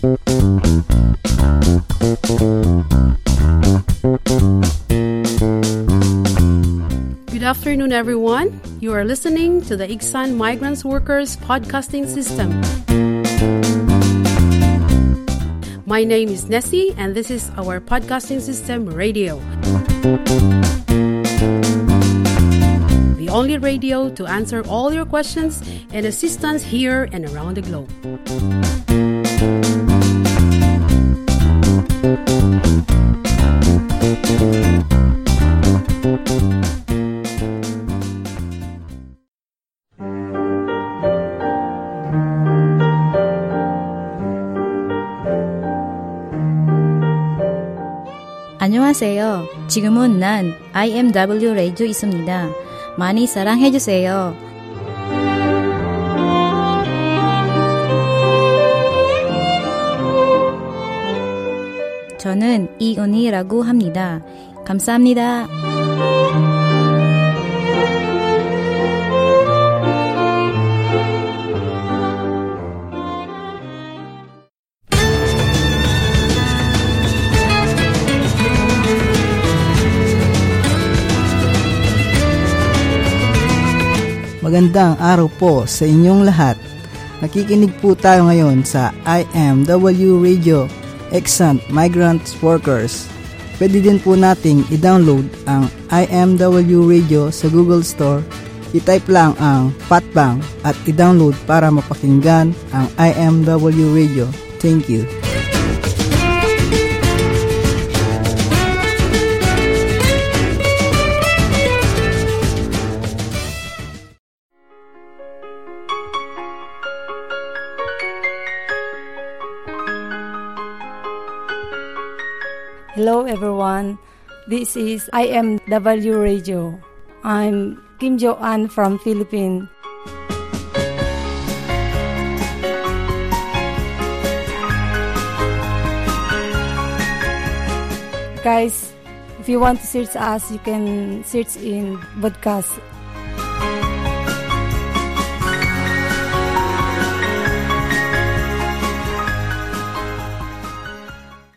Good afternoon, everyone. You are listening to the Iksan Migrants Workers Podcasting System. My name is Neci, and this is our podcasting system radio. The only radio to answer all your questions and assistance here and around the globe. 안녕하세요. 지금은 난 IMW 레이저 있습니다. 많이 사랑해주세요. 저는 이은희라고 합니다. 감사합니다. Magandang araw po sa inyong lahat. Nakikinig po tayo ngayon sa IMW Radio Exant Migrant Workers. Pwede din po nating i-download ang IMW Radio sa Google Store. I-type lang ang patbang at i-download para mapakinggan ang IMW Radio. Thank you. Hello everyone. This is I am W Radio. I'm Kim Jo An from Philippines. Guys, if you want to search us, you can search in podcast